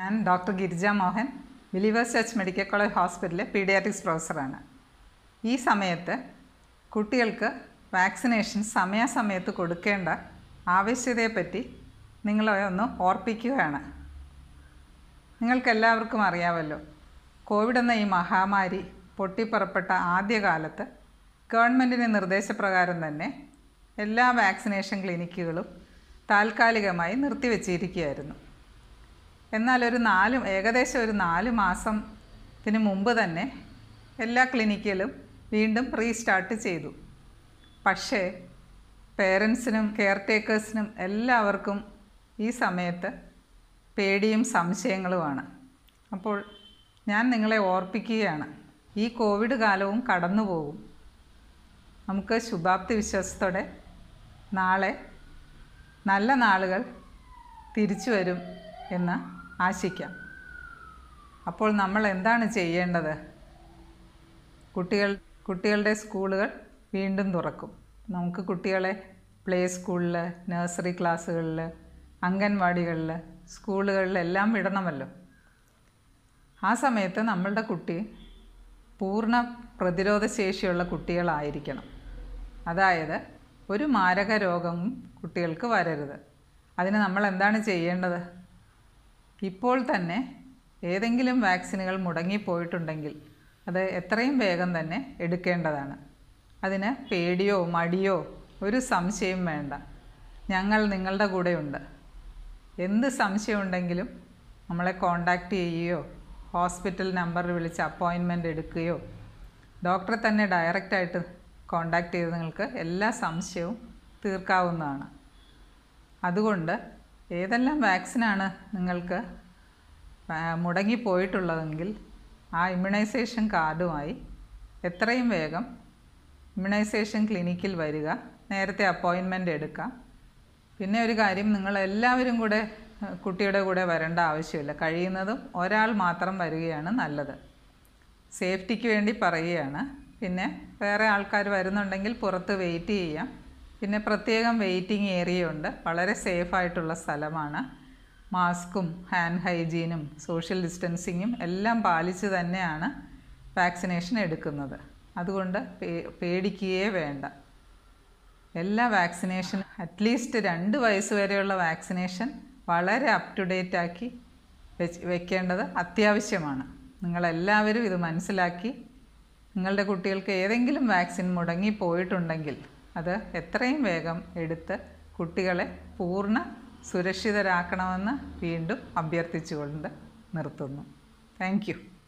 ഞാൻ doctor Girija Mohan Believers Church Medical College ഹോസ്പിറ്റലിലെ paediatrics പ്രൊഫസറാണ്. ഈ സമയത്ത് കുട്ടികൾക്ക് വാക്സിനേഷൻ സമയാസമയത്ത് കൊടുക്കേണ്ട ആവശ്യകതയെപ്പറ്റി നിങ്ങളെ ഒന്ന് ഓർപ്പിക്കുകയാണ്. നിങ്ങൾക്കെല്ലാവർക്കും അറിയാമല്ലോ കോവിഡ് എന്ന ഈ മഹാമാരി പൊട്ടിപ്പുറപ്പെട്ട ആദ്യകാലത്ത് ഗവൺമെന്റിന്റെ നിർദ്ദേശപ്രകാരം തന്നെ എല്ലാ വാക്സിനേഷൻ ക്ലിനിക്കുകളും താൽക്കാലികമായി നിർത്തിവെച്ചിരിക്കുകയായിരുന്നു. എന്നാൽ ഒരു നാല് ഏകദേശം ഒരു നാല് മാസത്തിന് മുമ്പ് തന്നെ എല്ലാ ക്ലിനിക്കിലും വീണ്ടും റീസ്റ്റാർട്ട് ചെയ്തു. പക്ഷേ പേരൻസിനും കെയർ ടേക്കേഴ്സിനും എല്ലാവർക്കും ഈ സമയത്ത് പേടിയും സംശയങ്ങളുമാണ്. അപ്പോൾ ഞാൻ നിങ്ങളെ ഓർപ്പിക്കുകയാണ് ഈ കോവിഡ് കാലവും കടന്നു പോകും നമുക്ക് ശുഭാപ്തി വിശ്വാസത്തോടെ നാളെ നല്ല നാളുകൾ തിരിച്ചു വരും എന്ന് ആശിക്കാം. അപ്പോൾ നമ്മൾ എന്താണ് ചെയ്യേണ്ടത്? കുട്ടികൾ കുട്ടികളുടെ സ്കൂളുകൾ വീണ്ടും തുറക്കും. നമുക്ക് കുട്ടികളെ പ്ലേ സ്കൂളിൽ നഴ്സറി ക്ലാസ്സുകളിൽ അംഗൻവാടികളിൽ സ്കൂളുകളിലെല്ലാം വിടണമല്ലോ. ആ സമയത്ത് നമ്മളുടെ കുട്ടി പൂർണ പ്രതിരോധശേഷിയുള്ള കുട്ടികളായിരിക്കണം. അതായത് ഒരു മാരക രോഗവും കുട്ടികൾക്ക് വരരുത്. അതിന് നമ്മൾ എന്താണ് ചെയ്യേണ്ടത്? ഇപ്പോൾ തന്നെ ഏതെങ്കിലും വാക്സിനുകൾ മുടങ്ങിപ്പോയിട്ടുണ്ടെങ്കിൽ അത് എത്രയും വേഗം തന്നെ എടുക്കേണ്ടതാണ്. അതിന് പേടിയോ മടിയോ ഒരു സംശയം വേണ്ട. ഞങ്ങൾ നിങ്ങളുടെ കൂടെയുണ്ട്. എന്ത് സംശയമുണ്ടെങ്കിലും നമ്മളെ കോണ്ടാക്റ്റ് ചെയ്യുകയോ ഹോസ്പിറ്റൽ നമ്പർ വിളിച്ച് അപ്പോയിൻമെന്റ് എടുക്കുകയോ ഡോക്ടറെ തന്നെ ഡയറക്റ്റായിട്ട് കോണ്ടാക്റ്റ് ചെയ്ത് നിങ്ങൾക്ക് എല്ലാ സംശയവും തീർക്കാവുന്നതാണ്. അതുകൊണ്ട് ഏതെല്ലാം വാക്സിനാണ് നിങ്ങൾക്ക് മുടങ്ങിപ്പോയിട്ടുള്ളതെങ്കിൽ ആ ഇമ്മ്യൂണൈസേഷൻ കാർഡുമായി എത്രയും വേഗം ഇമ്മ്യൂണൈസേഷൻ ക്ലിനിക്കിൽ വരിക നേരത്തെ അപ്പോയിൻമെന്റ് എടുക്കാം പിന്നെ ഒരു കാര്യം നിങ്ങൾ എല്ലാവരും കൂടെ കുട്ടിയുടെ കൂടെ വരേണ്ട ആവശ്യമില്ല. കഴിയുന്നതും ഒരാൾ മാത്രം വരികയാണ് നല്ലത്. സേഫ്റ്റിക്ക് വേണ്ടി പറയുകയാണ്. പിന്നെ വേറെ ആൾക്കാർ വരുന്നുണ്ടെങ്കിൽ പുറത്ത് വെയിറ്റ് ചെയ്യാം. പിന്നെ പ്രത്യേകം വെയിറ്റിംഗ് ഏരിയ ഉണ്ട്. വളരെ സേഫ് ആയിട്ടുള്ള സ്ഥലമാണ്. മാസ്കും ഹാൻഡ് ഹൈജീനും സോഷ്യൽ ഡിസ്റ്റൻസിങ്ങും എല്ലാം പാലിച്ച് തന്നെയാണ് വാക്സിനേഷൻ എടുക്കുന്നത്. അതുകൊണ്ട് പേടിക്കുകയേ വേണ്ട. എല്ലാ വാക്സിനേഷൻ അറ്റ്ലീസ്റ്റ് രണ്ട് വയസ്സ് വരെയുള്ള വാക്സിനേഷൻ വളരെ അപ് ടു ഡേറ്റ് ആക്കി വെക്കേണ്ടത് അത്യാവശ്യമാണ്. നിങ്ങളെല്ലാവരും ഇത് മനസ്സിലാക്കി. നിങ്ങളുടെ കുട്ടികൾക്ക് ഏതെങ്കിലും വാക്സിൻ മുടങ്ങി പോയിട്ടുണ്ടെങ്കിൽ അത് എത്രയും വേഗം എടുത്ത് കുട്ടികളെ പൂർണ സുരക്ഷിതരാക്കണമെന്ന് വീണ്ടും അഭ്യർത്ഥിച്ചുകൊണ്ട് നിർത്തുന്നു. താങ്ക്